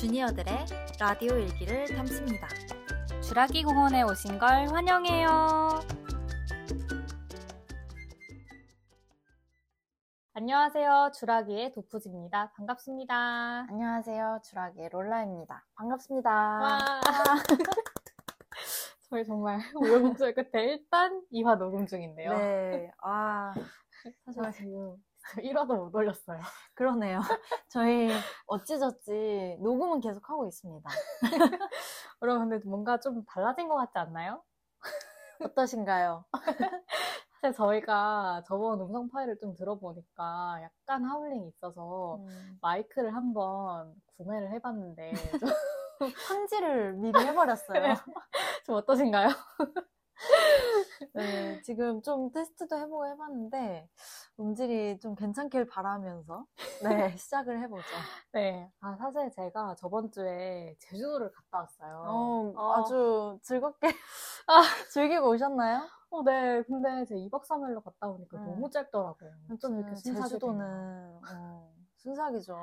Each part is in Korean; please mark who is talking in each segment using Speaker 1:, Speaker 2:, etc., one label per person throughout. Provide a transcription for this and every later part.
Speaker 1: 주니어들의 라디오 일기를 담습니다.
Speaker 2: 주라기 공원에 오신 걸 환영해요. 안녕하세요. 주라기의 도프지입니다. 반갑습니다.
Speaker 3: 안녕하세요. 주라기 롤라입니다. 반갑습니다.
Speaker 2: 와. 저희 정말 우여곡절 끝에 일단 2화 녹음 중인데요.
Speaker 3: 네. 아,
Speaker 2: 사실 지금 1화도 못 올렸어요.
Speaker 3: 그러네요. 저희 어찌저찌 녹음은 계속 하고 있습니다.
Speaker 2: 여러분, 근데 뭔가 좀 달라진 것 같지 않나요?
Speaker 3: 어떠신가요?
Speaker 2: 사실 저희가 저번 음성 파일을 좀 들어보니까 약간 하울링이 있어서
Speaker 3: 음,
Speaker 2: 마이크를 한번 구매를 해봤는데 좀,
Speaker 3: 편지를 미리 해버렸어요.
Speaker 2: 좀 어떠신가요?
Speaker 3: 네, 지금 좀 테스트도 해보고 해봤는데 음질이 좀 괜찮길 바라면서 네, 시작을 해보죠.
Speaker 2: 네. 아, 사실 제가 저번 주에 제주도를 갔다 왔어요.
Speaker 3: 어,
Speaker 2: 어.
Speaker 3: 아주 즐겁게
Speaker 2: 아.
Speaker 3: 즐기고 오셨나요?
Speaker 2: 어, 네. 근데 제 2박 3일로 갔다 오니까
Speaker 3: 음.
Speaker 2: 너무 짧더라고요. 좀 이렇게.
Speaker 3: 제주도는 어, 순삭이죠.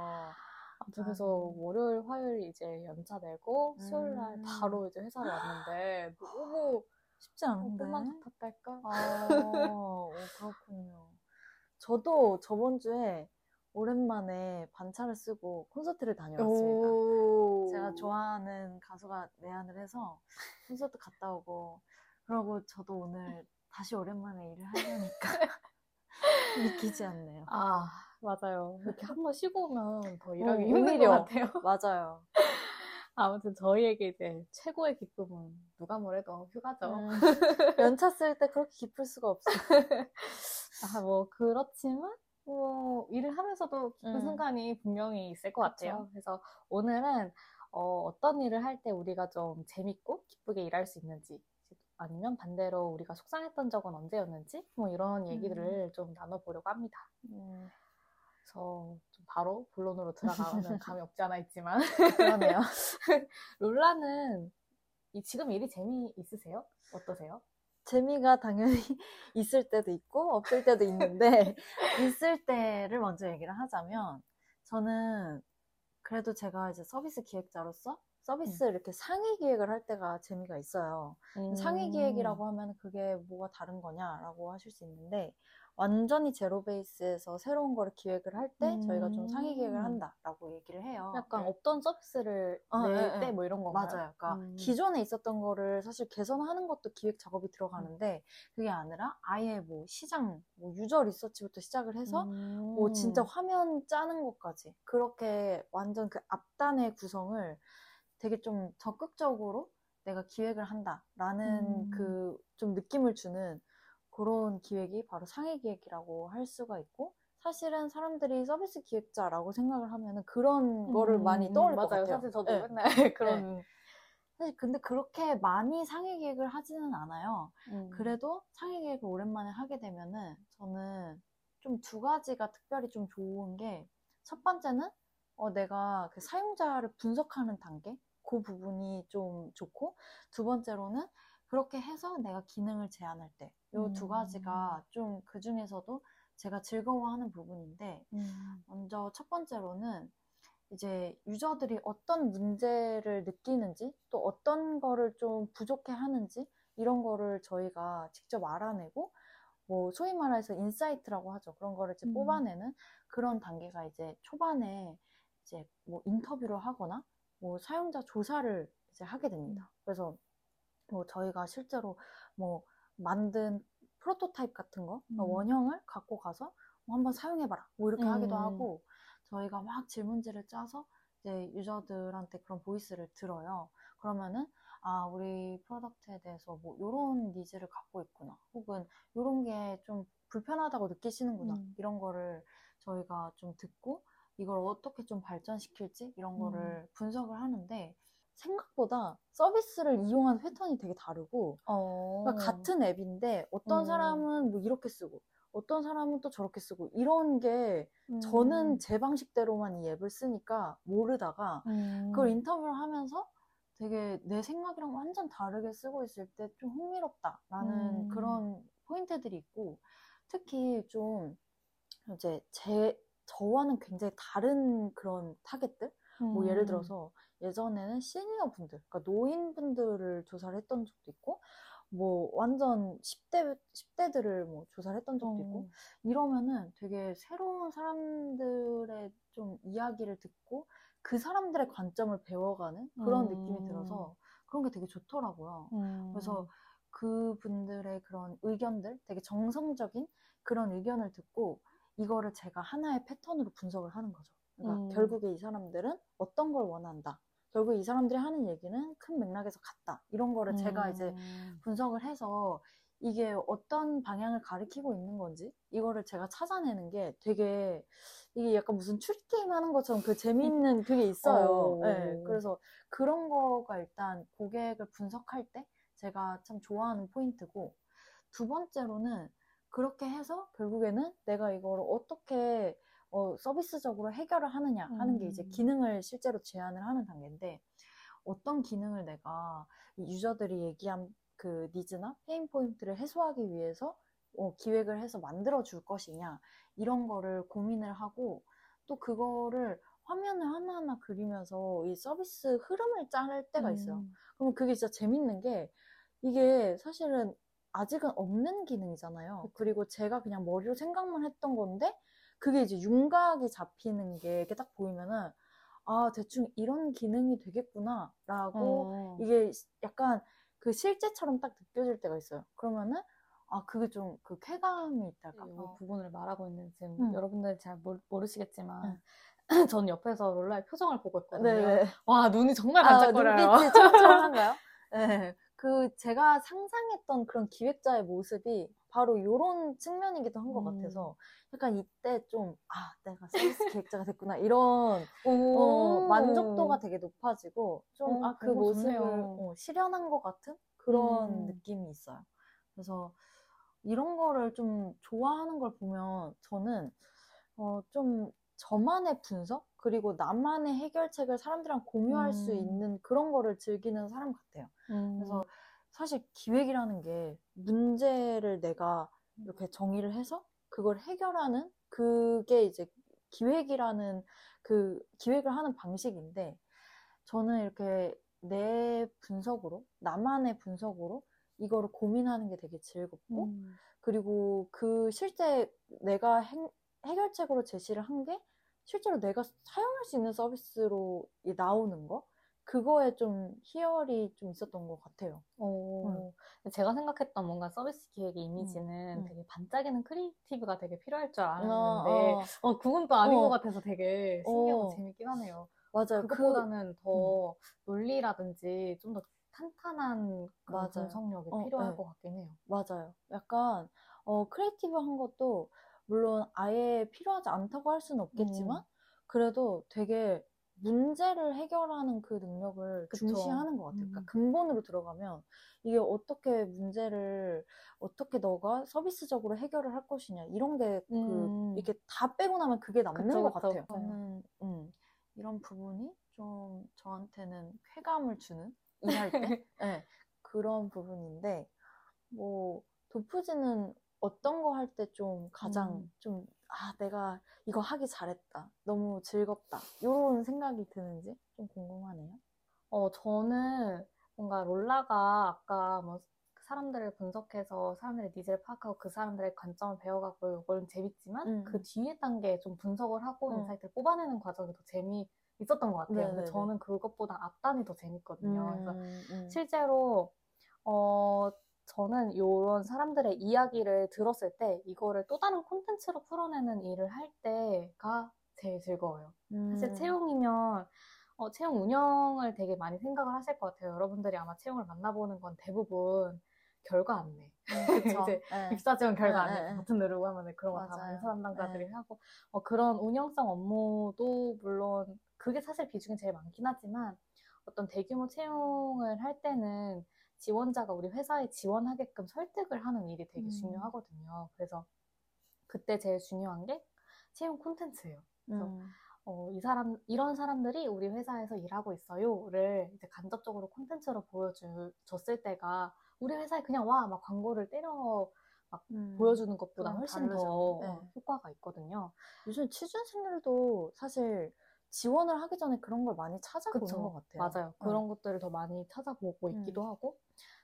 Speaker 2: 아무튼 그래서 월요일, 화요일 이제 연차 내고 수요일 날
Speaker 3: 음.
Speaker 2: 바로 이제 회사를 왔는데 너무
Speaker 3: 쉽지 않은데.
Speaker 2: 꿈만 같았달까?
Speaker 3: 아, 어, 그렇군요. 저도 저번 주에 오랜만에 반차를 쓰고 콘서트를 다녀왔습니다.
Speaker 2: 오.
Speaker 3: 제가 좋아하는 가수가 내한을 해서 콘서트 갔다 오고, 그러고 저도 오늘 다시 오랜만에 일을 하려니까 믿기지 않네요.
Speaker 2: 아, 맞아요. 이렇게 한 번 쉬고 오면 더 일하기
Speaker 3: 어,
Speaker 2: 힘든
Speaker 3: 오히려.
Speaker 2: 것 같아요.
Speaker 3: 맞아요.
Speaker 2: 아무튼 저희에게 이제 최고의 기쁨은 누가 뭐래도 휴가죠.
Speaker 3: 음, 연차 쓸 때 그렇게 기쁠 수가 없어.
Speaker 2: 아, 뭐, 그렇지만, 뭐, 일을 하면서도 기쁜
Speaker 3: 음.
Speaker 2: 순간이 분명히 있을 것 같아요.
Speaker 3: 그쵸.
Speaker 2: 그래서 오늘은, 어, 떤 일을 할 때 우리가 좀 재밌고 기쁘게 일할 수 있는지, 아니면 반대로 우리가 속상했던 적은 언제였는지, 뭐 이런 얘기들을 좀 나눠보려고 합니다.
Speaker 3: 음,
Speaker 2: 그래서 좀 바로 본론으로 들어가는 감이 없지 않아 있지만,
Speaker 3: 그러네요.
Speaker 2: 롤라는 이 지금 일이 재미 있으세요? 어떠세요?
Speaker 3: 재미가 당연히 있을 때도 있고 없을 때도 있는데 있을 때를 먼저 얘기를 하자면 저는 그래도 제가 이제 서비스 기획자로서 서비스 이렇게 상위 기획을 할 때가 재미가 있어요.
Speaker 2: 음.
Speaker 3: 상위 기획이라고 하면 그게 뭐가 다른 거냐라고 하실 수 있는데 완전히 제로 베이스에서 새로운 거를 기획을 할 때 저희가 좀 상위 기획을
Speaker 2: 음.
Speaker 3: 한다라고 얘기를 해요.
Speaker 2: 약간
Speaker 3: 네.
Speaker 2: 없던 서비스를
Speaker 3: 어,
Speaker 2: 낼
Speaker 3: 예,
Speaker 2: 때
Speaker 3: 예.
Speaker 2: 뭐 이런 건가요?
Speaker 3: 맞아요. 그러니까
Speaker 2: 음.
Speaker 3: 기존에 있었던 거를 사실 개선하는 것도 기획 작업이 들어가는데 그게 아니라 아예 뭐 시장, 뭐 유저 리서치부터 시작을 해서 뭐 진짜 화면 짜는 것까지 그렇게 완전 그 앞단의 구성을 되게 좀 적극적으로 내가 기획을 한다라는
Speaker 2: 음.
Speaker 3: 그좀 느낌을 주는 그런 기획이 바로 상해 기획이라고 할 수가 있고 사실은 사람들이 서비스 기획자라고 생각을 하면은 그런 거를 많이
Speaker 2: 음,
Speaker 3: 떠올릴
Speaker 2: 맞아요.
Speaker 3: 것 같아요.
Speaker 2: 사실 저도
Speaker 3: 네.
Speaker 2: 맨날 그런
Speaker 3: 사실 근데 그렇게 많이 상해 기획을 하지는 않아요.
Speaker 2: 음.
Speaker 3: 그래도 상해 기획을 오랜만에 하게 되면은 저는 좀 두 가지가 특별히 좀 좋은 게 첫 번째는 어, 내가 그 사용자를 분석하는 단계 그 부분이 좀 좋고 두 번째로는 그렇게 해서 내가 기능을 제안할 때 요두
Speaker 2: 음.
Speaker 3: 가지가 좀 그 중에서도 제가 즐거워하는 부분인데
Speaker 2: 음.
Speaker 3: 먼저 첫 번째로는 이제 유저들이 어떤 문제를 느끼는지 또 어떤 거를 좀 부족해 하는지 이런 거를 저희가 직접 알아내고 뭐 소위 말해서 insight라고 하죠. 그런 거를 이제
Speaker 2: 음.
Speaker 3: 뽑아내는 그런 단계가 이제 초반에 이제 뭐 인터뷰를 하거나 뭐 사용자 조사를 이제 하게 됩니다. 그래서 뭐 저희가 실제로 뭐 만든 프로토타입 같은 거, 그러니까
Speaker 2: 음.
Speaker 3: 원형을 갖고 가서 뭐 한번 사용해봐라. 뭐 이렇게 하기도
Speaker 2: 음.
Speaker 3: 하고 저희가 막 질문지를 짜서 이제 유저들한테 그런 voice를 들어요. 그러면은 아 우리 product에 대해서 뭐 이런 needs를 갖고 있구나. 혹은 이런 게 좀 불편하다고 느끼시는구나.
Speaker 2: 음.
Speaker 3: 이런 거를 저희가 좀 듣고 이걸 어떻게 좀 발전시킬지 이런 거를 분석을 하는데 생각보다 서비스를 이용한 패턴이 되게 다르고
Speaker 2: 어.
Speaker 3: 그러니까 같은 앱인데 어떤
Speaker 2: 음.
Speaker 3: 사람은 뭐 이렇게 쓰고 어떤 사람은 또 저렇게 쓰고 이런 게
Speaker 2: 음.
Speaker 3: 저는 제 방식대로만 이 앱을 쓰니까 모르다가
Speaker 2: 음.
Speaker 3: 그걸 인터뷰를 하면서 되게 내 생각이랑 완전 다르게 쓰고 있을 때 좀 흥미롭다라는
Speaker 2: 음.
Speaker 3: 그런 포인트들이 있고 특히 좀 이제 제 저와는 굉장히 다른 그런 타겟들 뭐
Speaker 2: 음.
Speaker 3: 예를 들어서 예전에는 시니어 분들, 그러니까 노인 분들을 조사를 했던 적도 있고, 뭐 완전 10대 10대들을 뭐 조사를 했던 적도 있고
Speaker 2: 어.
Speaker 3: 이러면은 되게 새로운 사람들의 좀 이야기를 듣고 그 사람들의 관점을 배워가는 그런
Speaker 2: 음.
Speaker 3: 느낌이 들어서 그런 게 되게 좋더라고요.
Speaker 2: 음.
Speaker 3: 그래서 그분들의 그런 의견들, 되게 정성적인 그런 의견을 듣고 이거를 제가 하나의 패턴으로 분석을 하는 거죠. 그러니까
Speaker 2: 음.
Speaker 3: 결국에 이 사람들은 어떤 걸 원한다. 결국 이 사람들이 하는 얘기는 큰 맥락에서 같다. 이런 거를 제가 이제
Speaker 2: 음.
Speaker 3: 분석을 해서 이게 어떤 방향을 가리키고 있는 건지 이거를 제가 찾아내는 게 되게 이게 약간 무슨 추리 게임 하는 것처럼 그 재미있는 그게 있어요.
Speaker 2: 오.
Speaker 3: 네, 그래서 그런 거가 일단 고객을 분석할 때 제가 참 좋아하는 포인트고 두 번째로는 그렇게 해서 결국에는 내가 이거를 어떻게 어, 서비스적으로 해결을 하느냐 하는 게 이제
Speaker 2: 음.
Speaker 3: 기능을 실제로 제안을 하는 단계인데 어떤 기능을 내가 이 유저들이 얘기한 그 needs나 pain point를 해소하기 위해서 어, 기획을 해서 만들어 줄 것이냐 이런 거를 고민을 하고 또 그거를 화면을 하나하나 그리면서 이 서비스 흐름을 짤 때가 있어요.
Speaker 2: 음.
Speaker 3: 그러면 그게 진짜 재밌는 게 이게 사실은 아직은 없는 기능이잖아요. 그리고 제가 그냥 머리로 생각만 했던 건데 그게 이제 윤곽이 잡히는 게 이렇게 딱 보이면은 아 대충 이런 기능이 되겠구나라고
Speaker 2: 어.
Speaker 3: 이게 약간 그 실제처럼 딱 느껴질 때가 있어요. 그러면은 아 그게 좀 그 쾌감이 있달까.
Speaker 2: 이
Speaker 3: 어.
Speaker 2: 부분을 말하고 있는 지금
Speaker 3: 음.
Speaker 2: 여러분들 잘 모르, 모르시겠지만
Speaker 3: 응.
Speaker 2: 전 옆에서 롤라의 표정을 보고 있거든요.
Speaker 3: 네네.
Speaker 2: 와 눈이 정말
Speaker 3: 아,
Speaker 2: 반짝거려요.
Speaker 3: 눈빛이 촘촘한가요? 네. 그 제가 상상했던 그런 기획자의 모습이 바로 이런 측면이기도 한것
Speaker 2: 음.
Speaker 3: 같아서 약간 이때 좀 아 내가 서비스 기획자가 됐구나 이런 어,
Speaker 2: 오.
Speaker 3: 만족도가 되게 높아지고 좀
Speaker 2: 어,
Speaker 3: 아그 모습을. 어, 실현한 것 같은 그런
Speaker 2: 음.
Speaker 3: 느낌이 있어요. 그래서 이런 거를 좀 좋아하는 걸 보면 저는 어, 좀 저만의 분석 그리고 나만의 해결책을 사람들이랑 공유할 수
Speaker 2: 음.
Speaker 3: 있는 그런 거를 즐기는 사람 같아요.
Speaker 2: 음.
Speaker 3: 그래서 사실 기획이라는 게 문제를 내가 이렇게 정의를 해서 그걸 해결하는 그게 이제 기획이라는 그 기획을 하는 방식인데 저는 이렇게 내 분석으로 나만의 분석으로 이거를 고민하는 게 되게 즐겁고
Speaker 2: 음.
Speaker 3: 그리고 그 실제 내가 행- 해결책으로 제시를 한 게 실제로 내가 사용할 수 있는 서비스로 이 나오는 거 그거에 좀 희열이 좀 있었던 것 같아요.
Speaker 2: 어, 제가 생각했던 뭔가 서비스 기획의 이미지는
Speaker 3: 음.
Speaker 2: 되게 반짝이는 creative가 되게 필요할 줄
Speaker 3: 어,
Speaker 2: 알았는데,
Speaker 3: 어,
Speaker 2: 어, 그건 또 아닌
Speaker 3: 어.
Speaker 2: 것 같아서 되게 신기하고
Speaker 3: 어.
Speaker 2: 재밌긴 하네요.
Speaker 3: 맞아요. 그-
Speaker 2: 그것보다는 더 논리라든지 좀 더 탄탄한 그런. 분석력이
Speaker 3: 어,
Speaker 2: 필요할
Speaker 3: 네.
Speaker 2: 것 같긴 해요.
Speaker 3: 맞아요. 약간 어, creative한 것도 물론 아예 필요하지 않다고 할 수는 없겠지만
Speaker 2: 음.
Speaker 3: 그래도 되게 문제를 해결하는 그 능력을
Speaker 2: 그쵸.
Speaker 3: 중시하는 것 같아요. 그러니까
Speaker 2: 음.
Speaker 3: 근본으로 들어가면 이게 어떻게 문제를 어떻게 너가 서비스적으로 해결을 할 것이냐 이런 게그
Speaker 2: 음.
Speaker 3: 이렇게 다 빼고 나면 그게 남는
Speaker 2: 그쵸,
Speaker 3: 것. 같아요.
Speaker 2: 네.
Speaker 3: 저는 음, 이런 부분이 좀 저한테는 쾌감을 주는 일할 때 네, 그런 부분인데 뭐 도프지는 어떤 거 할 때 좀 가장
Speaker 2: 음.
Speaker 3: 좀 아 내가 이거 하기 잘했다 너무 즐겁다 이런 생각이 드는지 좀 궁금하네요.
Speaker 2: 어, 저는 뭔가 롤라가 아까 뭐 사람들을 분석해서 사람들의 needs를 파악하고 그 사람들의 관점을 배워가고 이건 재밌지만
Speaker 3: 음.
Speaker 2: 그 뒤에 단계에 좀 분석을 하고
Speaker 3: 음.
Speaker 2: insight를 뽑아내는 과정이 더 재미 있었던 것 같아요. 근데
Speaker 3: 네네네.
Speaker 2: 저는 그것보다 앞단이 더 재밌거든요. 그래서
Speaker 3: 음, 음.
Speaker 2: 실제로 어 저는 이런 사람들의 이야기를 들었을 때 이거를 또 다른 콘텐츠로 풀어내는 일을 할 때가 제일 즐거워요. 사실
Speaker 3: 음.
Speaker 2: 채용이면 어, 채용 운영을 되게 많이 생각을 하실 것 같아요. 여러분들이 아마 채용을 만나보는 건 대부분 결과 안내.
Speaker 3: 그쵸.
Speaker 2: 이제
Speaker 3: 네.
Speaker 2: 입사 지원 결과
Speaker 3: 네,
Speaker 2: 안내
Speaker 3: 네, 네.
Speaker 2: 버튼 누르고 하면 그런 거 다. 문서 담당자들이
Speaker 3: 네.
Speaker 2: 하고 어, 그런 운영성 업무도 물론 그게 사실 비중이 제일 많긴 하지만 어떤 대규모 채용을 할 때는 지원자가 우리 회사에 지원하게끔 설득을 하는 일이 되게
Speaker 3: 음.
Speaker 2: 중요하거든요. 그래서 그때 제일 중요한 게 채용 콘텐츠예요. 그래서
Speaker 3: 음.
Speaker 2: 어, 이 사람, 이런 사람들이 우리 회사에서 일하고 있어요를 이제 간접적으로 콘텐츠로 보여줬을 때가 우리 회사에 그냥 와, 막 광고를 때려
Speaker 3: 음.
Speaker 2: 보여주는 것보다
Speaker 3: 그럼
Speaker 2: 훨씬 더
Speaker 3: 다르죠. 네.
Speaker 2: 효과가 있거든요.
Speaker 3: 요즘 취준생들도 사실 지원을 하기 전에 그런 걸 많이 찾아보는
Speaker 2: 그쵸.
Speaker 3: 것 같아요.
Speaker 2: 맞아요.
Speaker 3: 응.
Speaker 2: 그런 것들을 더 많이 찾아보고
Speaker 3: 음.
Speaker 2: 있기도 하고.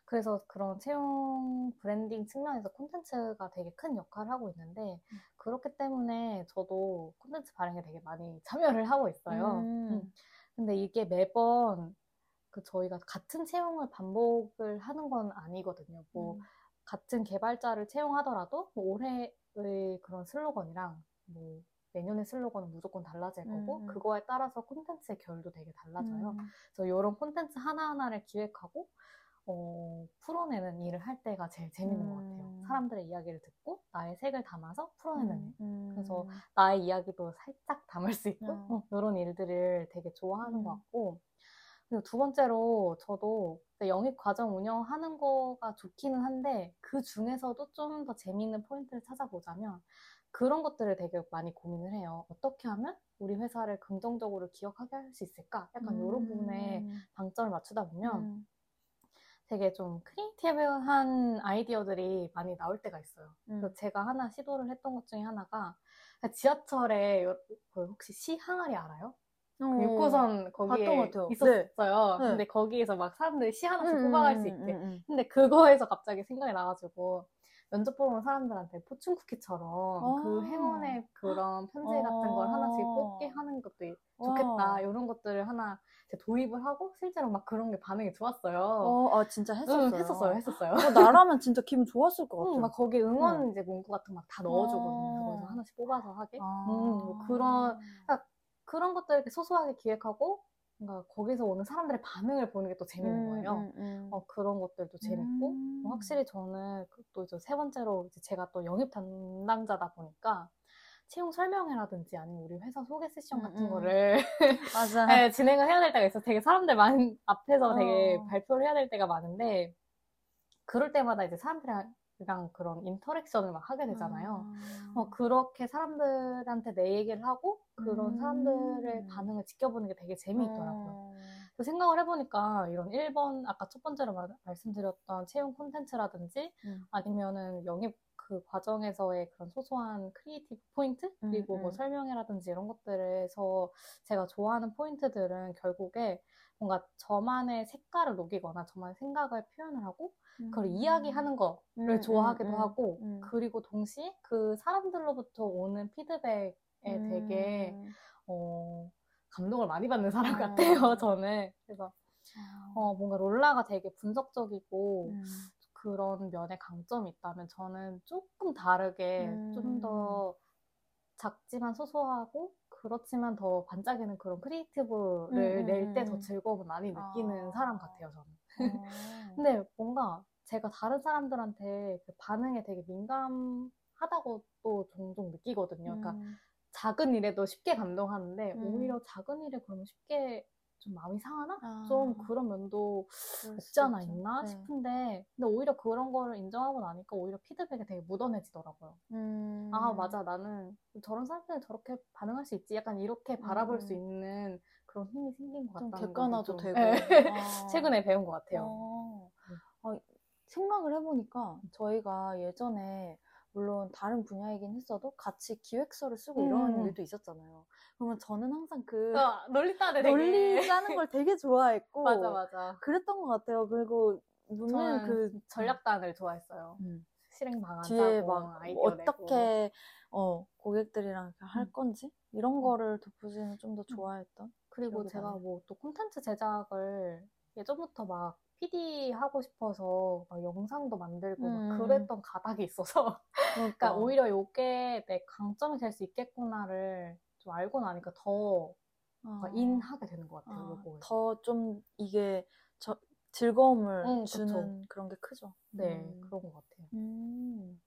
Speaker 2: 그래서 그런 채용 브랜딩 측면에서 콘텐츠가 되게 큰 역할을 하고 있는데,
Speaker 3: 음.
Speaker 2: 그렇기 때문에 저도 콘텐츠 발행에 되게 많이 참여를 하고 있어요.
Speaker 3: 음.
Speaker 2: 음. 근데 이게 매번 그 저희가 같은 채용을 반복을 하는 건 아니거든요. 뭐,
Speaker 3: 음.
Speaker 2: 같은 개발자를 채용하더라도 뭐 올해의 그런 슬로건이랑 뭐 내년의 슬로건은 무조건 달라질 거고
Speaker 3: 음, 음.
Speaker 2: 그거에 따라서 콘텐츠의 결도 되게 달라져요.
Speaker 3: 음.
Speaker 2: 그래서 이런 콘텐츠 하나하나를 기획하고 어, 풀어내는 일을 할 때가 제일 재밌는 것 같아요.
Speaker 3: 음.
Speaker 2: 사람들의 이야기를 듣고 나의 색을 담아서 풀어내는 일.
Speaker 3: 음.
Speaker 2: 그래서 나의 이야기도 살짝 담을 수 있고
Speaker 3: 음.
Speaker 2: 어, 이런 일들을 되게 좋아하는 것
Speaker 3: 음.
Speaker 2: 같고 그리고 두 번째로 저도 영입 과정 운영하는 거가 좋기는 한데 그 중에서도 좀 더 재미있는 포인트를 찾아보자면 그런 것들을 되게 많이 고민을 해요. 어떻게 하면 우리 회사를 긍정적으로 기억하게 할 수 있을까? 약간 이런 부분에
Speaker 3: 음.
Speaker 2: 방점을 맞추다 보면
Speaker 3: 음.
Speaker 2: 되게 좀 creative한 아이디어들이 많이 나올 때가 있어요.
Speaker 3: 음.
Speaker 2: 그래서 제가 하나 시도를 했던 것 중에 하나가 지하철에 요- 그 혹시 시 항아리 알아요? 그
Speaker 3: 어.
Speaker 2: 6호선 거기에. 있었어요.
Speaker 3: 네.
Speaker 2: 근데 거기에서 막 사람들이 시 하나씩
Speaker 3: 음,
Speaker 2: 뽑아갈
Speaker 3: 음,
Speaker 2: 수
Speaker 3: 음,
Speaker 2: 있게.
Speaker 3: 음, 음.
Speaker 2: 근데 그거에서 갑자기 생각이 나가지고 면접 보러 온 사람들한테 포춘 쿠키처럼 그
Speaker 3: 아.
Speaker 2: 행운의 그런 편지 같은 걸 하나씩
Speaker 3: 아.
Speaker 2: 뽑게 하는 것도 좋겠다.
Speaker 3: 와.
Speaker 2: 이런 것들을 하나 도입을 하고 실제로 막 그런 게 반응이 좋았어요.
Speaker 3: 어, 아, 진짜 했었어요.
Speaker 2: 응, 했었어요, 했었어요.
Speaker 3: 어, 나라면 진짜 기분 좋았을 것 같아요.
Speaker 2: 응, 막 거기 응원 이제 문구 같은 거막다 넣어주거든요.
Speaker 3: 아.
Speaker 2: 그거에서 하나씩 뽑아서 하게.
Speaker 3: 아.
Speaker 2: 음, 뭐 그런 그런 것들 이렇게 소소하게 기획하고 뭔가 거기서 오는 사람들의 반응을 보는 게 또 재밌는 거예요.
Speaker 3: 음, 음.
Speaker 2: 어, 그런 것들도 재밌고
Speaker 3: 음.
Speaker 2: 뭐 확실히 저는 그또 이제 세 번째로 이제 제가 또 영입 담당자다 보니까 채용 설명회라든지 아니면 우리 회사 소개 세션
Speaker 3: 음,
Speaker 2: 같은
Speaker 3: 음.
Speaker 2: 거를
Speaker 3: 맞아.
Speaker 2: 네, 진행을 해야 될 때가 있어. 되게 사람들 많은 앞에서 되게
Speaker 3: 어.
Speaker 2: 발표를 해야 될 때가 많은데 그럴 때마다 이제 사람들이랑 그런 interaction을 막 하게 되잖아요.
Speaker 3: 아.
Speaker 2: 어, 그렇게 사람들한테 내 얘기를 하고 그런
Speaker 3: 음.
Speaker 2: 사람들의 반응을 지켜보는 게 되게 재미있더라고요.
Speaker 3: 어.
Speaker 2: 그 생각을 해보니까 이런 1번 아까 첫 번째로 말, 말씀드렸던 채용 콘텐츠라든지
Speaker 3: 음.
Speaker 2: 아니면은 영입 그 과정에서의 그런 소소한 creative 포인트 그리고
Speaker 3: 음,
Speaker 2: 뭐
Speaker 3: 음.
Speaker 2: 설명회라든지 이런 것들에서 제가 좋아하는 포인트들은 결국에 뭔가 저만의 색깔을 녹이거나 저만의 생각을 표현을 하고 그걸 이야기하는 거를
Speaker 3: 음,
Speaker 2: 좋아하기도
Speaker 3: 음, 음,
Speaker 2: 하고
Speaker 3: 음.
Speaker 2: 그리고 동시에 그 사람들로부터 오는 피드백에 되게
Speaker 3: 음.
Speaker 2: 어, 감동을 많이 받는 사람
Speaker 3: 어.
Speaker 2: 같아요 저는 그래서
Speaker 3: 아.
Speaker 2: 어, 뭔가 롤라가 되게 분석적이고
Speaker 3: 음.
Speaker 2: 그런 면에 강점이 있다면 저는 조금 다르게
Speaker 3: 음.
Speaker 2: 좀더 작지만 소소하고 그렇지만 더 반짝이는 그런 creative를
Speaker 3: 음, 음,
Speaker 2: 낼때더
Speaker 3: 음.
Speaker 2: 즐거움을 많이 느끼는
Speaker 3: 아.
Speaker 2: 사람 같아요 저는
Speaker 3: 어.
Speaker 2: 근데 뭔가 제가 다른 사람들한테 그 반응에 되게 민감하다고 또 종종 느끼거든요 그러니까
Speaker 3: 음.
Speaker 2: 작은 일에도 쉽게 감동하는데
Speaker 3: 음.
Speaker 2: 오히려 작은 일에 그러면 쉽게 좀 마음이 상하나?
Speaker 3: 아.
Speaker 2: 좀 그런 면도 없지 않아. 있나
Speaker 3: 네.
Speaker 2: 싶은데 근데 오히려 그런 거를 인정하고 나니까 오히려 피드백이 되게 묻어내지더라고요.
Speaker 3: 음.
Speaker 2: 아 맞아 나는 저런 사람들은 저렇게 반응할 수 있지 약간 이렇게 바라볼 수
Speaker 3: 음.
Speaker 2: 있는 그런 힘이 생긴
Speaker 3: 것좀
Speaker 2: 같다는
Speaker 3: 객관화도 되고.
Speaker 2: 네.
Speaker 3: 아.
Speaker 2: 최근에 배운 것 같아요.
Speaker 3: 어.
Speaker 2: 음.
Speaker 3: 아, 생각을 해보니까 저희가 예전에 물론 다른 분야이긴 했어도 같이 기획서를 쓰고 이런
Speaker 2: 음.
Speaker 3: 일도 있었잖아요. 그러면 저는 항상 그
Speaker 2: 어, 논리 따네.
Speaker 3: 논리 짜는 걸 되게 좋아했고
Speaker 2: 맞아 맞아.
Speaker 3: 그랬던 것 같아요. 그리고
Speaker 2: 저는
Speaker 3: 그
Speaker 2: 전략단을 좋아했어요.
Speaker 3: 음,
Speaker 2: 실행 방안
Speaker 3: 뒤에 막 어떻게 어, 고객들이랑 할
Speaker 2: 음.
Speaker 3: 건지 이런 거를 돋보지는 좀 더 좋아했던.
Speaker 2: 그리고 제가. 뭐 또 콘텐츠 제작을 예전부터 막 PD 하고 싶어서 막 영상도 만들고
Speaker 3: 음.
Speaker 2: 막 그랬던 가닥이 있어서 그러니까 오히려 이게 내 강점이 될 수 있겠구나를 좀 알고 나니까 더
Speaker 3: 어,
Speaker 2: 인하게 되는 것 같아요.
Speaker 3: 어,
Speaker 2: 요거에.
Speaker 3: 더좀 이게 저, 즐거움을
Speaker 2: 응, 그쵸.
Speaker 3: 주는 그런 게 크죠.
Speaker 2: 네,
Speaker 3: 음.
Speaker 2: 그런 것 같아요.
Speaker 3: 음.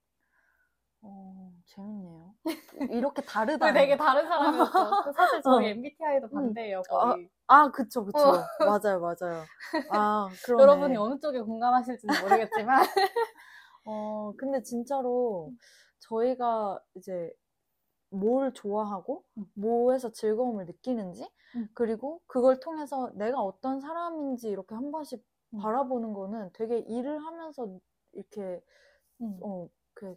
Speaker 3: 어, 재밌네요. 이렇게 다르다.
Speaker 2: 되게 다른 사람이었어. 그 사실 저희
Speaker 3: 어.
Speaker 2: MBTI도 반대예요, 거의.
Speaker 3: 아, 그쵸, 그쵸.
Speaker 2: 어.
Speaker 3: 맞아요, 맞아요. 아, 그러네.
Speaker 2: 여러분이 어느 쪽에 공감하실지는 모르겠지만.
Speaker 3: 어, 근데 진짜로 저희가 이제 뭘 좋아하고
Speaker 2: 음.
Speaker 3: 뭐에서 즐거움을 느끼는지
Speaker 2: 음.
Speaker 3: 그리고 그걸 통해서 내가 어떤 사람인지 이렇게 한 번씩
Speaker 2: 음.
Speaker 3: 바라보는 거는 되게 일을 하면서 이렇게
Speaker 2: 음.
Speaker 3: 어, 그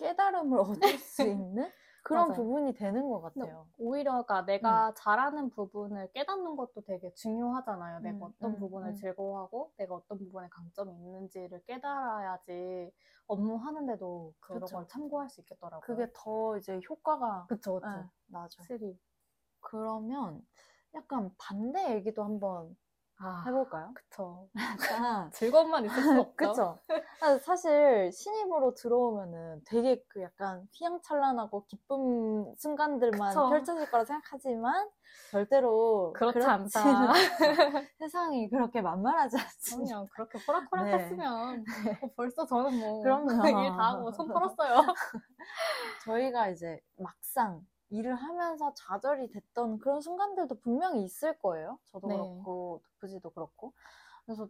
Speaker 3: 깨달음을 얻을 수 있는 그런
Speaker 2: 맞아요.
Speaker 3: 부분이 되는 것 같아요.
Speaker 2: 오히려가 내가 잘하는 부분을 깨닫는 것도 되게 중요하잖아요. 내가
Speaker 3: 음,
Speaker 2: 어떤
Speaker 3: 음,
Speaker 2: 부분을
Speaker 3: 음.
Speaker 2: 즐거워하고 내가 어떤 부분에 강점이 있는지를 깨달아야지 업무 하는데도 그런
Speaker 3: 그쵸.
Speaker 2: 걸 참고할 수 있겠더라고요.
Speaker 3: 그게 더 이제 효과가
Speaker 2: 그쵸, 그쵸.
Speaker 3: 네, 나죠. 그러면 약간 반대 얘기도 한번
Speaker 2: 아,
Speaker 3: 해볼까요?
Speaker 2: 그쵸.
Speaker 3: 약간
Speaker 2: 즐거움만 있을 수 없죠.
Speaker 3: 그쵸. 아, 사실 신입으로 들어오면은 되게 그 약간 휘황찬란하고 기쁜 순간들만
Speaker 2: 그쵸.
Speaker 3: 펼쳐질 거라 생각하지만 절대로
Speaker 2: 그렇지
Speaker 3: 그렇지는
Speaker 2: 않다.
Speaker 3: 세상이 그렇게 만만하지 않습니다.
Speaker 2: 그럼요. 그렇게 호락호락했으면 어, 벌써 저는 뭐. 일 다 하고 손 털었어요.
Speaker 3: 저희가 이제 막상 일을 하면서 좌절이 됐던 그런 순간들도 분명히 있을 거예요. 저도
Speaker 2: 네.
Speaker 3: 그렇고 도프지도 그렇고. 그래서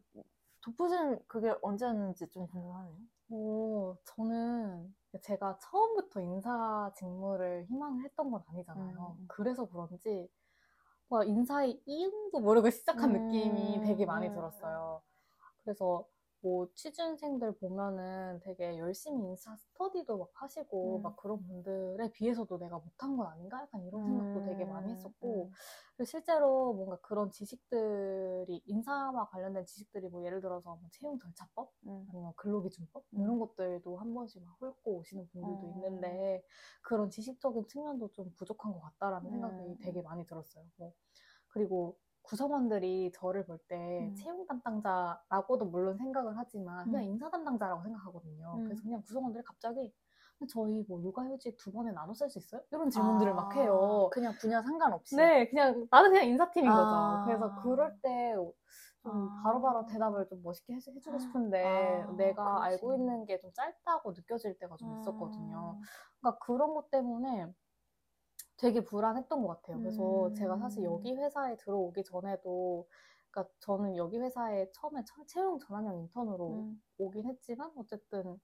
Speaker 3: 도프지는 그게 언제였는지 좀 궁금하네요.
Speaker 2: 오, 저는 제가 처음부터 인사 직무를 희망을 했던 건 아니잖아요.
Speaker 3: 음.
Speaker 2: 그래서 그런지 인사의 이음도 모르고 시작한
Speaker 3: 음.
Speaker 2: 느낌이 되게 많이
Speaker 3: 음.
Speaker 2: 들었어요. 그래서 뭐 취준생들 보면은 되게 열심히 인사 스터디도 막 하시고
Speaker 3: 음.
Speaker 2: 막 그런 분들에 비해서도 내가 못한 건 아닌가? 약간 이런 생각도 되게 많이
Speaker 3: 음,
Speaker 2: 했었고 그리고 실제로 뭔가 그런 지식들이 인사와 관련된 지식들이 뭐 예를 들어서 뭐 채용 절차법
Speaker 3: 음.
Speaker 2: 아니면 근로기준법
Speaker 3: 음.
Speaker 2: 이런 것들도 한 번씩 막 훑고 오시는 분들도
Speaker 3: 어.
Speaker 2: 있는데 그런 지식적인 측면도 좀 부족한 것 같다라는 생각이
Speaker 3: 음.
Speaker 2: 되게 많이 들었어요. 뭐 그리고 구성원들이 저를 볼때
Speaker 3: 음.
Speaker 2: 채용 담당자라고도 물론 생각을 하지만 그냥
Speaker 3: 음.
Speaker 2: 인사 담당자라고 생각하거든요.
Speaker 3: 음.
Speaker 2: 그래서 그냥 구성원들이 갑자기 저희 뭐 육아휴직 두 번에 나눠 쓸 수 있어요? 이런 질문들을 막 해요.
Speaker 3: 아, 그냥 분야 상관없이.
Speaker 2: 네, 그냥 나는 그냥 인사팀인 거죠.
Speaker 3: 아.
Speaker 2: 그래서 그럴 때좀
Speaker 3: 아.
Speaker 2: 바로바로 대답을 좀 멋있게 해, 해주고 싶은데
Speaker 3: 아,
Speaker 2: 내가
Speaker 3: 그렇지.
Speaker 2: 알고 있는 게 좀 짧다고 느껴질 때가 좀 있었거든요.
Speaker 3: 아.
Speaker 2: 그러니까 그런 것 때문에 되게 불안했던 것 같아요. 그래서
Speaker 3: 음.
Speaker 2: 제가 사실 여기 회사에 들어오기 전에도 그러니까 저는 여기 회사에 처음에 처- 채용 전환형 인턴으로
Speaker 3: 음.
Speaker 2: 오긴 했지만 어쨌든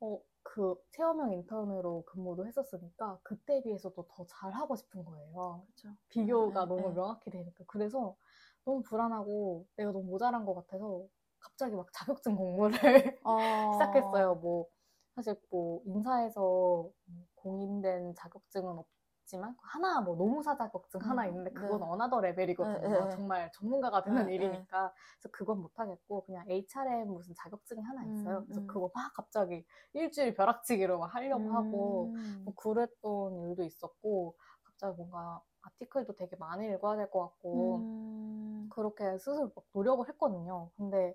Speaker 2: 어, 그 체험형 인턴으로 근무도 했었으니까 그때 비해서 도 더 잘하고 싶은 거예요.
Speaker 3: 그쵸.
Speaker 2: 비교가
Speaker 3: 네,
Speaker 2: 너무
Speaker 3: 네.
Speaker 2: 명확히 되니까. 그래서 너무 불안하고 내가 너무 모자란 것 같아서 갑자기 막 자격증 공부를
Speaker 3: 어.
Speaker 2: 시작했어요. 뭐 사실 뭐 인사에서 공인된 자격증은 없 지만 하나 뭐 노무사 자격증 하나
Speaker 3: 음,
Speaker 2: 있는데
Speaker 3: 네.
Speaker 2: 그건 another level이거든요.
Speaker 3: 네, 네.
Speaker 2: 정말 전문가가 되는
Speaker 3: 네,
Speaker 2: 일이니까 그래서 그건 못 하겠고 그냥 HRM 무슨 자격증이 하나 있어요.
Speaker 3: 음,
Speaker 2: 그래서
Speaker 3: 음.
Speaker 2: 그거 막 갑자기 일주일 벼락치기로 막 하려고 하고
Speaker 3: 음.
Speaker 2: 뭐 그랬던 일도 있었고 갑자기 뭔가 아티클도 되게 많이 읽어야 될 것 같고
Speaker 3: 음.
Speaker 2: 그렇게 스스로 막 노력을 했거든요. 근데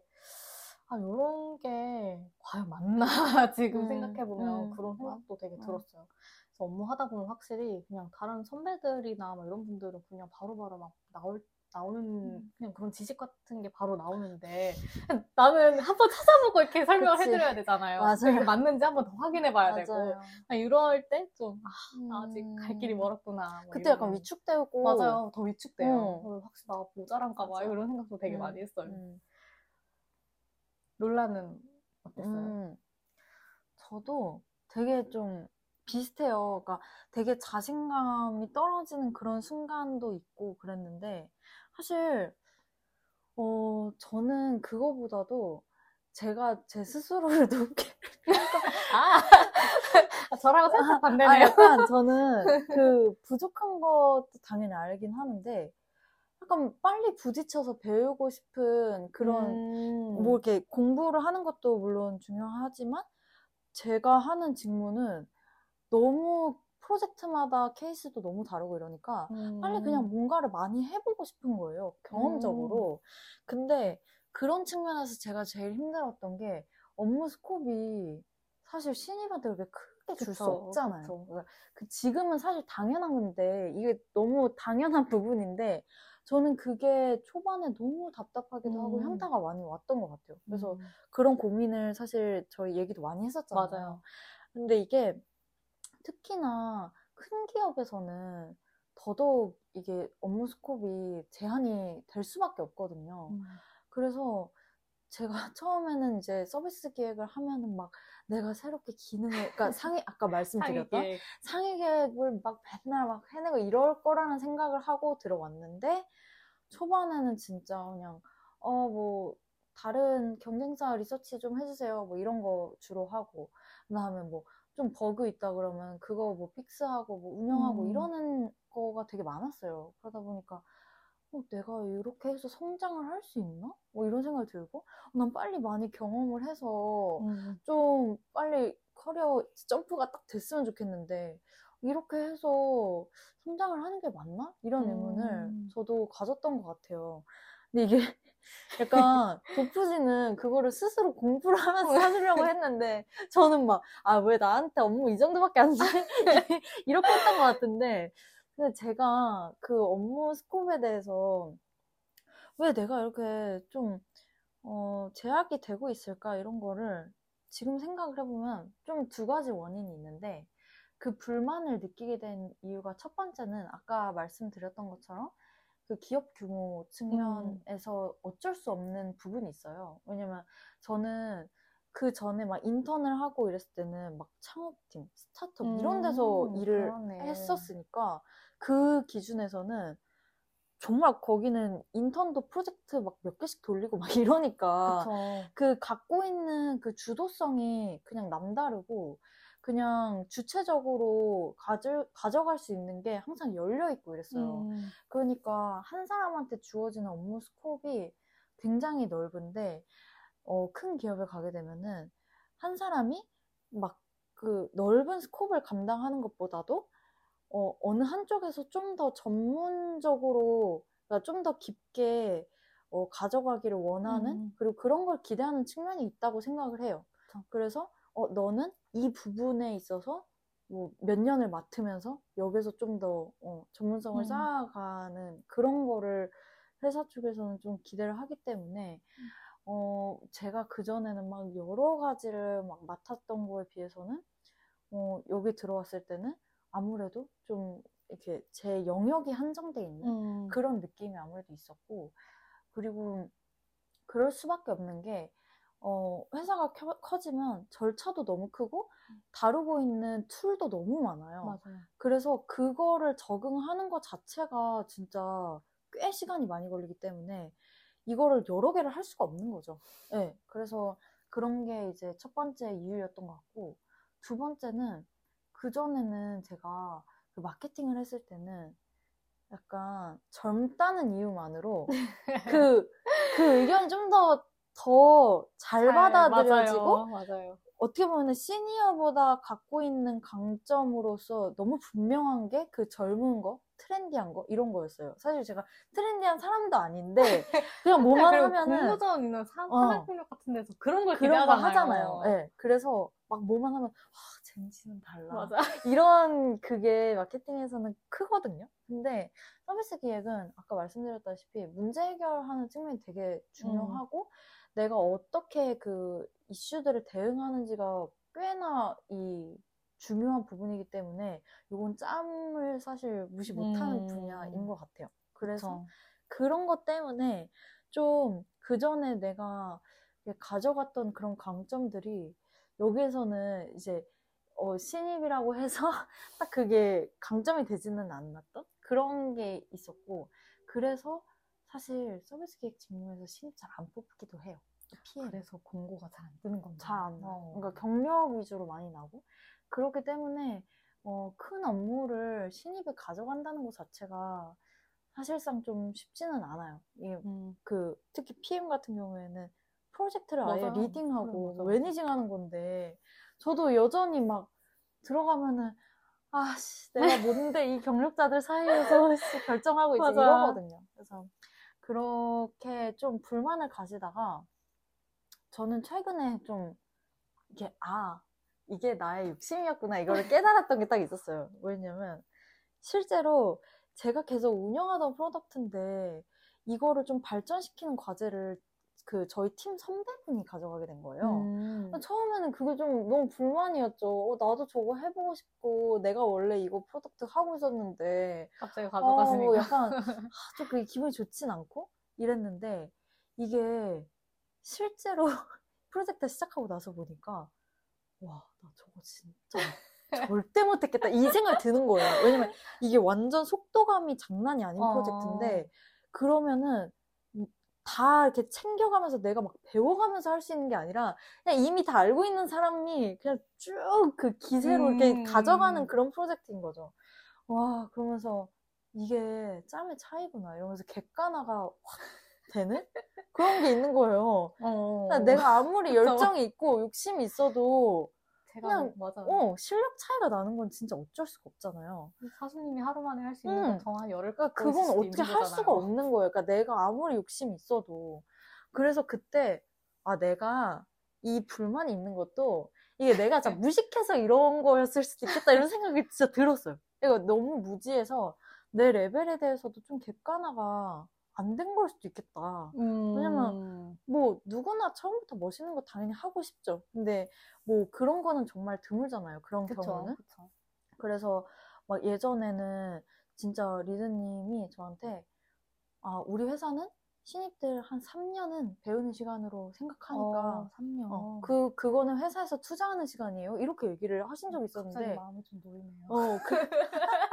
Speaker 2: 아 이런 게 과연 맞나 지금
Speaker 3: 음,
Speaker 2: 생각해 보면
Speaker 3: 음.
Speaker 2: 그런 생각도 되게
Speaker 3: 음.
Speaker 2: 들었어요. 그래서 업무 하다 보면 확실히 그냥 다른 선배들이나 막 이런 분들은 그냥 바로바로 막 나올 나오는
Speaker 3: 음.
Speaker 2: 그냥 그런 지식 같은 게 바로 나오는데 나는 한번 찾아보고 이렇게 설명을
Speaker 3: 그치.
Speaker 2: 해드려야 되잖아요.
Speaker 3: 맞아요.
Speaker 2: 맞는지 한번 더 확인해 봐야 되고
Speaker 3: 맞아요.
Speaker 2: 아, 이럴 때 좀 아, 아직 갈 길이
Speaker 3: 음.
Speaker 2: 멀었구나. 뭐
Speaker 3: 그때
Speaker 2: 이런
Speaker 3: 약간 위축되고
Speaker 2: 맞아요. 더 위축돼요.
Speaker 3: 어.
Speaker 2: 어, 확실히 나 모자란가 봐.
Speaker 3: 맞아.
Speaker 2: 이런 생각도 되게
Speaker 3: 음,
Speaker 2: 많이 했어요.
Speaker 3: 음.
Speaker 2: 롤라는 어땠어요?
Speaker 3: 음, 저도 되게 좀 비슷해요. 그러니까 되게 자신감이 떨어지는 그런 순간도 있고 그랬는데, 사실, 어, 저는 그거보다도 제가 제 스스로를 높게,
Speaker 2: 아, 아, 저랑은 살짝
Speaker 3: 아,
Speaker 2: 반대네요.
Speaker 3: 약간 저는 그 부족한 것도 당연히 알긴 하는데, 약간 빨리 부딪혀서 배우고 싶은 그런
Speaker 2: 음.
Speaker 3: 뭐 이렇게 공부를 하는 것도 물론 중요하지만 제가 하는 직무는 너무 프로젝트마다 케이스도 너무 다르고 이러니까 빨리
Speaker 2: 음.
Speaker 3: 그냥 뭔가를 많이 해보고 싶은 거예요. 경험적으로. 근데 그런 측면에서 제가 제일 힘들었던 게 업무 스콥이 사실 신입한테 그렇게 크게 줄 수 없잖아요. 그러니까 그 지금은 사실 당연한 건데 이게 너무 당연한 부분인데 저는 그게 초반에 너무 답답하기도 하고
Speaker 2: 음.
Speaker 3: 현타가 많이 왔던 것 같아요. 그래서
Speaker 2: 음.
Speaker 3: 그런 고민을 사실 저희 얘기도 많이 했었잖아요.
Speaker 2: 맞아요.
Speaker 3: 근데 이게 특히나 큰 기업에서는 더더욱 이게 업무 스콥이 제한이 될 수밖에 없거든요.
Speaker 2: 음.
Speaker 3: 그래서 제가 처음에는 이제 서비스 기획을 하면은 막 내가 새롭게 기능을, 그러니까 상위, 아까 말씀드렸던
Speaker 2: 상위
Speaker 3: 상위 계획을 막 맨날 막 해내고 이럴 거라는 생각을 하고 들어왔는데 초반에는 진짜 그냥 어 뭐 다른 경쟁사 리서치 좀 해주세요 뭐 이런 거 주로 하고 그 다음에 뭐 좀 버그 있다 그러면 그거 뭐 fix하고 뭐 운영하고
Speaker 2: 음.
Speaker 3: 이러는 거가 되게 많았어요. 그러다 보니까 어, 내가 이렇게 해서 성장을 할 수 있나? 뭐 이런 생각이 들고 난 빨리 많이 경험을 해서
Speaker 2: 음.
Speaker 3: 좀 빨리 커리어 점프가 딱 됐으면 좋겠는데 이렇게 해서 성장을 하는 게 맞나? 이런 의문을
Speaker 2: 음.
Speaker 3: 저도 가졌던 것 같아요. 근데 이게 약간 도프지는 그거를 스스로 공부를 하면서 하시려고 했는데 저는 막 아 왜 나한테 업무 이 정도밖에 안 돼? 이렇게 했던 것 같은데 근데 제가 그 업무 스콥에 대해서 왜 내가 이렇게 좀 어, 제약이 되고 있을까 이런 거를 지금 생각을 해보면 좀 두 가지 원인이 있는데 그 불만을 느끼게 된 이유가 첫 번째는 아까 말씀드렸던 것처럼 그 기업 규모 측면에서 어쩔 수 없는 부분이 있어요. 왜냐면 저는 그 전에 막 인턴을 하고 이랬을 때는 막 창업팀, 스타트업 이런 데서
Speaker 2: 음,
Speaker 3: 일을
Speaker 2: 그러네.
Speaker 3: 했었으니까 그 기준에서는 정말 거기는 인턴도 프로젝트 막 몇 개씩 돌리고 막 이러니까
Speaker 2: 그쵸.
Speaker 3: 그 갖고 있는 그 주도성이 그냥 남다르고 그냥 주체적으로 가져, 가져갈 수 있는 게 항상 열려 있고 이랬어요.
Speaker 2: 음.
Speaker 3: 그러니까 한 사람한테 주어지는 업무 스콥이 굉장히 넓은데 어, 큰 기업에 가게 되면은 한 사람이 막 그 넓은 스콥을 감당하는 것보다도 어, 어느 한쪽에서 좀 더 전문적으로 그러니까 좀 더 깊게 어, 가져가기를 원하는
Speaker 2: 음.
Speaker 3: 그리고 그런 걸 기대하는 측면이 있다고 생각을 해요. 그래서 어, 너는 이 부분에 있어서 뭐 몇 년을 맡으면서 여기서 좀더 어, 전문성을
Speaker 2: 음.
Speaker 3: 쌓아가는 그런 거를 회사 쪽에서는 좀 기대를 하기 때문에 어, 제가 그전에는 막 여러 가지를 막 맡았던 거에 비해서는 어, 여기 들어왔을 때는 아무래도 좀 이렇게 제 영역이 한정돼 있는
Speaker 2: 음.
Speaker 3: 그런 느낌이 아무래도 있었고 그리고 그럴 수밖에 없는 게 어, 회사가 켜- 커지면 절차도 너무 크고 다루고 있는 툴도 너무 많아요.
Speaker 2: 맞아요.
Speaker 3: 그래서 그거를 적응하는 것 자체가 진짜 꽤 시간이 많이 걸리기 때문에 이거를 여러 개를 할 수가 없는 거죠. 네, 그래서 그런 게 이제 첫 번째 이유였던 것 같고 두 번째는 그전에는 제가 그 마케팅을 했을 때는 약간 젊다는 이유만으로 그, 그 의견이 좀 더, 더 잘 받아들여지고
Speaker 2: 맞아요. 맞아요.
Speaker 3: 어떻게 보면 시니어보다 갖고 있는 강점으로서 너무 분명한 게 그 젊은 거, 트렌디한 거 이런 거였어요. 사실 제가 트렌디한 사람도 아닌데 그냥 뭐만 하면은
Speaker 2: 공모전 있는 사-
Speaker 3: 어.
Speaker 2: 같은 데서 그런 걸
Speaker 3: 그런 거.
Speaker 2: 하잖아요.
Speaker 3: 네, 그래서 막 뭐만 하면 와, 젠지는 달라.
Speaker 2: 맞아.
Speaker 3: 이런 그게 마케팅에서는 크거든요. 근데 서비스 기획은 아까 말씀드렸다시피 문제 해결하는 측면이 되게 중요하고 내가 어떻게 그 이슈들을 대응하는지가 꽤나 이 중요한 부분이기 때문에 이건 짬을 사실 무시 못하는
Speaker 2: 음.
Speaker 3: 분야인 것 같아요. 그래서
Speaker 2: 그래서
Speaker 3: 그런 것 때문에 좀 그 전에 내가 가져갔던 그런 강점들이 여기에서는 이제 어, 신입이라고 해서 딱 그게 강점이 되지는 않았던 그런 게 있었고 그래서 사실 서비스 기획 직무에서 신입 잘 안 뽑기도 해요. 피해.
Speaker 2: 그래서 공고가 잘 안 뜨는 건데.
Speaker 3: 잘안 나요.
Speaker 2: 어.
Speaker 3: 그러니까 경력 위주로 많이 나고 그렇기 때문에 어, 큰 업무를 신입이 가져간다는 것 자체가 사실상 좀 쉽지는 않아요. 이게
Speaker 2: 음.
Speaker 3: 그 특히 PM 같은 경우에는 프로젝트를 아예
Speaker 2: 맞아요.
Speaker 3: 리딩하고
Speaker 2: 그래, 맞아, 맞아.
Speaker 3: 매니징하는 건데 저도 여전히 막 들어가면은 아씨 내가 뭔데 이 경력자들 사이에서 씨, 결정하고
Speaker 2: 맞아.
Speaker 3: 이러거든요. 그래서 그렇게 좀 불만을 가지다가 저는 최근에 좀 이게 아 이게 나의 욕심이었구나 이거를 깨달았던 게 딱 있었어요. 왜냐면 실제로 제가 계속 운영하던 product인데 이거를 좀 발전시키는 과제를 그 저희 팀 선배분이 가져가게 된 거예요.
Speaker 2: 음.
Speaker 3: 처음에는 그게 좀 너무 불만이었죠. 어, 나도 저거 해보고 싶고 내가 원래 이거 product 하고 있었는데
Speaker 2: 갑자기
Speaker 3: 어,
Speaker 2: 가져가시니까.
Speaker 3: 약간 아, 좀 그게 기분이 좋진 않고 이랬는데 이게 실제로 프로젝트 시작하고 나서 보니까 와 나 저거 진짜 절대 못했겠다 이 생각이 드는 거예요. 왜냐면 이게 완전 속도감이 장난이 아닌
Speaker 2: 어.
Speaker 3: 프로젝트인데 그러면은 다 이렇게 챙겨가면서 내가 막 배워가면서 할 수 있는 게 아니라 그냥 이미 다 알고 있는 사람이 그냥 쭉 그 기세로 이렇게
Speaker 2: 음.
Speaker 3: 가져가는 그런 프로젝트인 거죠. 와, 그러면서 이게 짬의 차이구나 이러면서 객관화가 확 되는 그런 게 있는 거예요.
Speaker 2: 어.
Speaker 3: 그러니까 내가 아무리. 열정이 있고 욕심이 있어도
Speaker 2: 제가
Speaker 3: 그냥,
Speaker 2: 맞아요.
Speaker 3: 어, 실력 차이가 나는 건 진짜 어쩔 수가 없잖아요.
Speaker 2: 사수님이 하루 만에 할 수 있는
Speaker 3: 음.
Speaker 2: 거 저한 열흘
Speaker 3: 그러니까
Speaker 2: 걸릴
Speaker 3: 그건 어떻게 할 수가
Speaker 2: 거잖아요.
Speaker 3: 없는 거예요. 그러니까 내가 아무리 욕심이 있어도. 그래서 그때, 아, 내가 이 불만이 있는 것도 이게 내가 진짜 무식해서 이런 거였을 수도 있겠다 이런 생각이 진짜 들었어요. 이거 너무 무지해서 내 레벨에 대해서도 좀 객관화가 안 된 걸 수도 있겠다.
Speaker 2: 음.
Speaker 3: 왜냐면 뭐 누구나 처음부터 멋있는 거 당연히 하고 싶죠. 근데 뭐 그런 거는 정말 드물잖아요. 그런
Speaker 2: 그쵸,
Speaker 3: 경우는.
Speaker 2: 그쵸.
Speaker 3: 그래서 막 예전에는 진짜 리드님이 저한테 아 우리 회사는 신입들 한 3년은 배우는 시간으로 생각하니까
Speaker 2: 어, 3년.
Speaker 3: 어, 그 그거는 회사에서 투자하는 시간이에요. 이렇게 얘기를 하신 적이 있었는데
Speaker 2: 마음이 좀 놓이네요.
Speaker 3: 어, 그,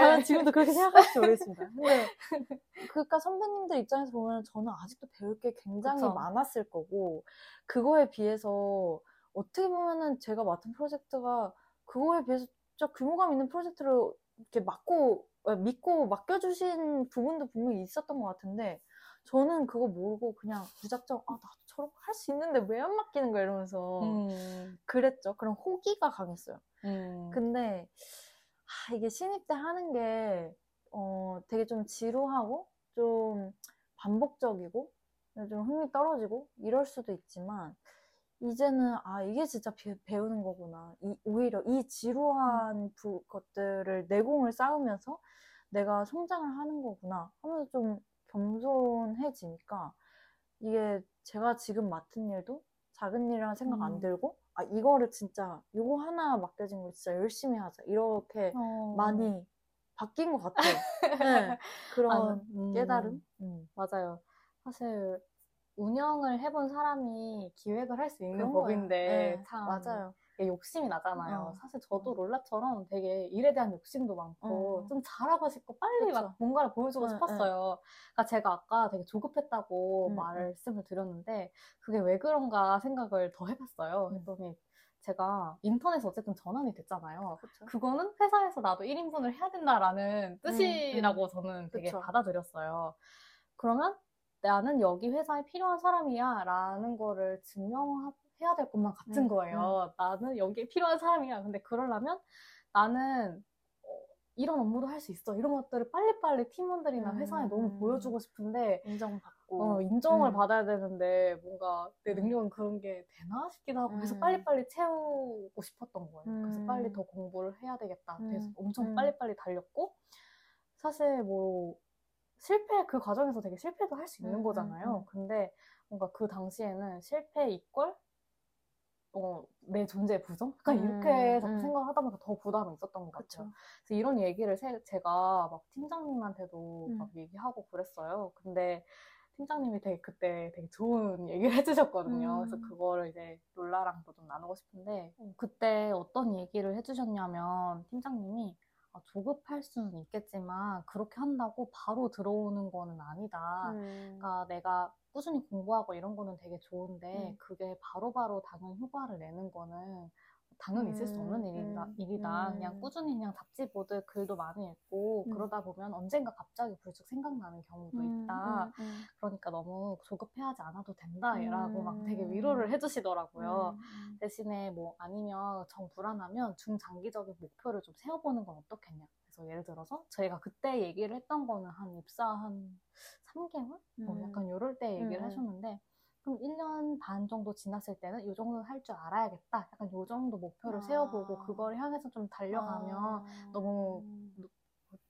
Speaker 3: 과연 지금도 그렇게 생각할지 모르겠습니다. 근데, 그니까 선배님들 입장에서 보면 저는 아직도 배울 게 굉장히
Speaker 2: 그쵸.
Speaker 3: 많았을 거고, 그거에 비해서, 어떻게 보면은 제가 맡은 프로젝트가 그거에 비해서 진짜 규모감 있는 프로젝트를 이렇게 맡고, 어, 믿고 맡겨주신 부분도 분명히 있었던 것 같은데, 저는 그거 모르고 그냥 무작정, 아, 나도 저런 거 할 수 있는데 왜 안 맡기는 거야 이러면서
Speaker 2: 음.
Speaker 3: 그랬죠. 그런 호기가 강했어요.
Speaker 2: 음.
Speaker 3: 근데 아, 이게 신입 때 하는 게 어, 되게 좀 지루하고 좀 반복적이고 좀 흥미 떨어지고 이럴 수도 있지만 이제는 아 이게 진짜 배, 배우는 거구나. 이, 오히려 이 지루한 부, 것들을 내공을 쌓으면서 내가 성장을 하는 거구나 하면서 좀 겸손해지니까 이게 제가 지금 맡은 일도 작은 일이라는 생각 안
Speaker 2: 음.
Speaker 3: 들고 아 이거를 진짜 이거 하나 맡겨진 거 진짜 열심히 하자 이렇게
Speaker 2: 어.
Speaker 3: 많이 바뀐 것 같아요. 네, 그런
Speaker 2: 아, 음.
Speaker 3: 깨달음. 음.
Speaker 2: 맞아요. 사실 운영을 해본 사람이 기획을 할 수 있는 법인데.
Speaker 3: 네,
Speaker 2: 참
Speaker 3: 맞아요.
Speaker 2: 욕심이 나잖아요.
Speaker 3: 어.
Speaker 2: 사실 저도 롤라처럼 되게 일에 대한 욕심도 많고
Speaker 3: 어.
Speaker 2: 좀 잘하고 싶고 빨리
Speaker 3: 그쵸.
Speaker 2: 막 뭔가를 보여주고
Speaker 3: 네,
Speaker 2: 싶었어요. 그러니까 제가 아까 되게 조급했다고
Speaker 3: 음,
Speaker 2: 말씀을 드렸는데 그게 왜 그런가 생각을 더 해봤어요.
Speaker 3: 음.
Speaker 2: 그랬더니 제가 인터넷에 어쨌든 전환이 됐잖아요.
Speaker 3: 그렇죠.
Speaker 2: 그거는 회사에서 나도 1인분을 해야 된다라는 뜻이라고 저는 되게
Speaker 3: 그쵸.
Speaker 2: 받아들였어요. 그러면 나는 여기 회사에 필요한 사람이야 라는 거를 증명해야 될 것만 같은
Speaker 3: 음,
Speaker 2: 거예요. 나는 여기에 필요한 사람이야. 근데 그러려면 나는 어, 이런 업무도 할 수 있어. 이런 것들을 빨리빨리 팀원들이나 회사에 너무
Speaker 3: 음.
Speaker 2: 보여주고 싶은데
Speaker 3: 인정받고.
Speaker 2: 어, 인정을
Speaker 3: 음.
Speaker 2: 받아야 되는데 뭔가 내
Speaker 3: 음.
Speaker 2: 능력은 그런 게 되나 싶기도 하고 그래서
Speaker 3: 음.
Speaker 2: 빨리빨리 채우고 싶었던 거예요. 그래서
Speaker 3: 음.
Speaker 2: 빨리 더 공부를 해야 되겠다. 그래서
Speaker 3: 음.
Speaker 2: 엄청
Speaker 3: 음.
Speaker 2: 빨리빨리 달렸고 사실 뭐 실패 그 과정에서 되게 실패도 할 수 있는
Speaker 3: 음,
Speaker 2: 거잖아요.
Speaker 3: 음, 음.
Speaker 2: 근데 뭔가 그 당시에는 실패 이걸 어, 내 존재 부정? 약간
Speaker 3: 음,
Speaker 2: 이렇게 자꾸
Speaker 3: 음.
Speaker 2: 생각하다 보니까 더 부담이 있었던 것 같아요.
Speaker 3: 그쵸.
Speaker 2: 그래서 이런 얘기를 세- 제가 막 팀장님한테도
Speaker 3: 음.
Speaker 2: 막 얘기하고 그랬어요. 근데 팀장님이 되게 그때 되게 좋은 얘기를 해주셨거든요. 그래서
Speaker 3: 음.
Speaker 2: 그거를 이제 롤라랑도 좀 나누고 싶은데 어, 그때 어떤 얘기를 해주셨냐면 팀장님이 아, 조급할 수는 있겠지만 그렇게 한다고 바로 들어오는 거는 아니다.
Speaker 3: 음.
Speaker 2: 그러니까 내가 꾸준히 공부하고 이런 거는 되게 좋은데
Speaker 3: 음.
Speaker 2: 그게 바로바로 당연 효과를 내는 거는 당연히 있을 수 없는
Speaker 3: 음,
Speaker 2: 일이다.
Speaker 3: 음,
Speaker 2: 일이다.
Speaker 3: 음.
Speaker 2: 그냥 꾸준히 그냥 잡지 보듯 글도 많이 읽고
Speaker 3: 음.
Speaker 2: 그러다 보면 언젠가 갑자기 불쑥 생각나는 경우도 있다.
Speaker 3: 음, 음,
Speaker 2: 그러니까 너무 조급해하지 않아도 된다라고 막 되게
Speaker 3: 음.
Speaker 2: 위로를 해주시더라고요.
Speaker 3: 음,
Speaker 2: 대신에 뭐 아니면 정 불안하면 중장기적인 목표를 좀 세워보는 건 어떻겠냐. 그래서 예를 들어서 저희가 그때 얘기를 했던 거는 한 입사 한 3개월? 뭐
Speaker 3: 음.
Speaker 2: 약간 요럴 때 얘기를
Speaker 3: 음.
Speaker 2: 하셨는데 그럼 1년 반 정도 지났을 때는 이 정도는 할 줄 알아야겠다. 약간 요 정도 목표를
Speaker 3: 아.
Speaker 2: 세워보고 그걸 향해서 좀 달려가면
Speaker 3: 아.
Speaker 2: 너무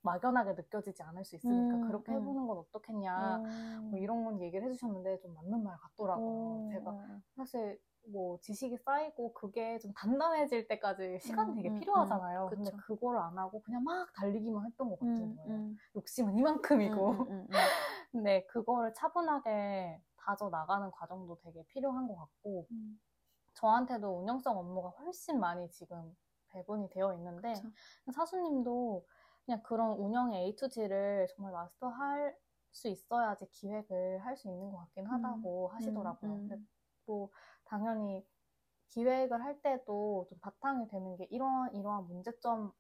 Speaker 2: 막연하게 느껴지지 않을 수 있으니까
Speaker 3: 음,
Speaker 2: 그렇게
Speaker 3: 음.
Speaker 2: 해보는 건 어떻겠냐.
Speaker 3: 음.
Speaker 2: 뭐 이런 건 얘기를 해주셨는데 좀 맞는 말 같더라고요.
Speaker 3: 어.
Speaker 2: 제가 사실 뭐 지식이 쌓이고 그게 좀 단단해질 때까지 시간이
Speaker 3: 음,
Speaker 2: 되게
Speaker 3: 음,
Speaker 2: 필요하잖아요.
Speaker 3: 음,
Speaker 2: 근데
Speaker 3: 그쵸.
Speaker 2: 그걸 안 하고 그냥 막 달리기만 했던 것 같은
Speaker 3: 음,
Speaker 2: 거예요.
Speaker 3: 음.
Speaker 2: 욕심은 이만큼이고. 근데 그거를 차분하게 다져 나가는 과정도 되게 필요한 것 같고
Speaker 3: 음.
Speaker 2: 저한테도 운영성 업무가 훨씬 많이 지금 배분이 되어 있는데
Speaker 3: 그쵸.
Speaker 2: 사수님도 그냥 그런 운영의 A to G를 정말 마스터할 수 있어야지 기획을 할 수 있는 것 같긴 하다고 하시더라고요.
Speaker 3: 음.
Speaker 2: 뭐 당연히 기획을 할 때도 좀 바탕이 되는 게 이러한 이러한 문제점을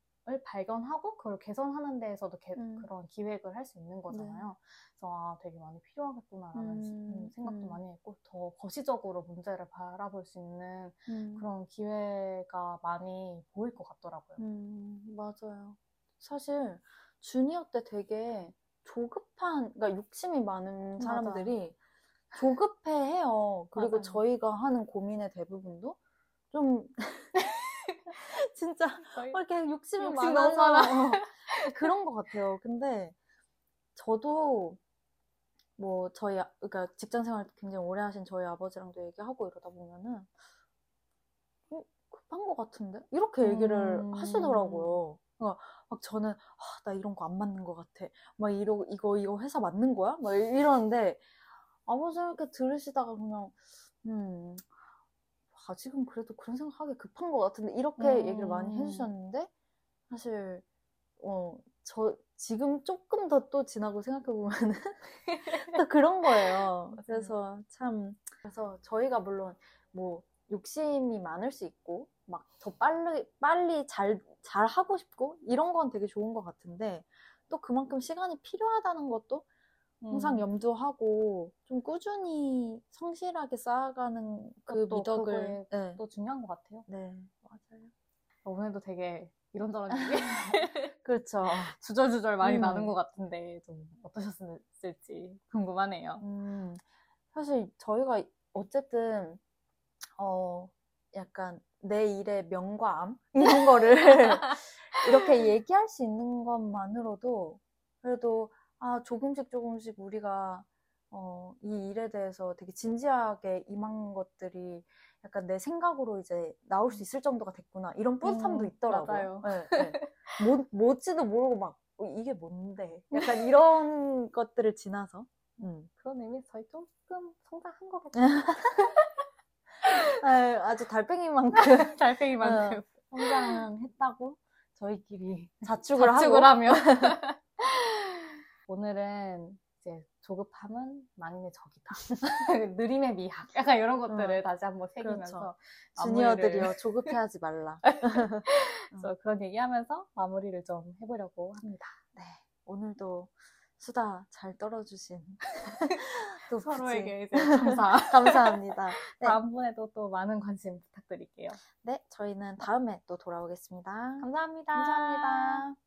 Speaker 2: 발견하고 그걸 개선하는 데에서도 개-
Speaker 3: 음.
Speaker 2: 그런 기획을 할 수 있는 거잖아요. 그래서 아 되게 많이 필요하겠구나라는
Speaker 3: 음,
Speaker 2: 생각도
Speaker 3: 음.
Speaker 2: 많이 했고 더 거시적으로 문제를 바라볼 수 있는
Speaker 3: 음.
Speaker 2: 그런 기회가 많이 보일 것 같더라고요.
Speaker 3: 음, 맞아요. 사실 주니어 때 되게 조급한, 그러니까 욕심이 많은
Speaker 2: 맞아.
Speaker 3: 사람들이 조급해 해요. 그리고
Speaker 2: 맞아요.
Speaker 3: 저희가 하는 고민의 대부분도 좀 진짜 어, 이렇게 욕심이
Speaker 2: 욕심
Speaker 3: 많아서. 어, 그런 것 같아요. 근데 저도 뭐 저희 아- 그러니까 직장 생활 굉장히 오래 하신 저희 아버지랑도 얘기하고 이러다 보면은 어, 급한 것 같은데 이렇게 얘기를
Speaker 2: 음.
Speaker 3: 하시더라고요. 그러니까 막 저는 아, 나 이런 거 안 맞는 것 같아. 막 이러 이거 이거 회사 맞는 거야? 막 이러는데 아버지 이렇게 들으시다가 그냥 음 아직은 그래도 그런 생각하기 급한 것 같은데 이렇게
Speaker 2: 음.
Speaker 3: 얘기를 많이 해주셨는데 사실 어 저 지금 조금 더 또 지나고 생각해 보면은 또 그런 거예요. 그래서 참 그래서 저희가 물론 뭐 욕심이 많을 수 있고 막 더 빨리 빨리 잘 잘 하고 싶고 이런 건 되게 좋은 것 같은데 또 그만큼 시간이 필요하다는 것도 항상
Speaker 2: 음.
Speaker 3: 염두하고 좀 꾸준히 성실하게 쌓아가는 그
Speaker 2: 그것도
Speaker 3: 미덕을 네.
Speaker 2: 또 중요한 것 같아요.
Speaker 3: 네 맞아요.
Speaker 2: 오늘도 되게 이런저런 얘기
Speaker 3: 그렇죠.
Speaker 2: 주절주절 많이
Speaker 3: 음.
Speaker 2: 나눈 것 같은데 좀 어떠셨을지 궁금하네요.
Speaker 3: 음, 사실 저희가 어쨌든 어 약간 내 일의 명과 암 이런 거를 이렇게 얘기할 수 있는 것만으로도 그래도 아 조금씩 조금씩 우리가 어, 이 일에 대해서 되게 진지하게 임한 것들이 약간 내 생각으로 이제 나올 수 있을 정도가 됐구나 이런 뿌듯함도
Speaker 2: 음,
Speaker 3: 있더라고요.
Speaker 2: 맞아요.
Speaker 3: 네, 네. 뭐, 뭔지도 모르고 막 어, 이게 뭔데 약간 이런 것들을 지나서 음.
Speaker 2: 그런 의미에서 저희 조금 성장한 것 같아요.
Speaker 3: 아유, 아주 달팽이만큼
Speaker 2: 달팽이만큼
Speaker 3: 성장했다고 저희끼리 자축을,
Speaker 2: 자축을
Speaker 3: 하고
Speaker 2: 하면 오늘은 이제 조급함은 만인의 적이다. 느림의 미학. 약간 이런 것들을
Speaker 3: 어,
Speaker 2: 다시 한번 새기면서
Speaker 3: 그렇죠.
Speaker 2: 마무리를
Speaker 3: 주니어들이여 조급해하지 말라.
Speaker 2: 그래서 그런 얘기하면서 마무리를 좀 해보려고 합니다.
Speaker 3: 네, 오늘도 수다 잘 떨어주신 또
Speaker 2: 서로에게 이제 감사.
Speaker 3: 감사합니다. 네.
Speaker 2: 다음번에도 또 많은 관심 부탁드릴게요.
Speaker 3: 네, 저희는 다음에 또 돌아오겠습니다.
Speaker 2: 감사합니다.
Speaker 3: 감사합니다.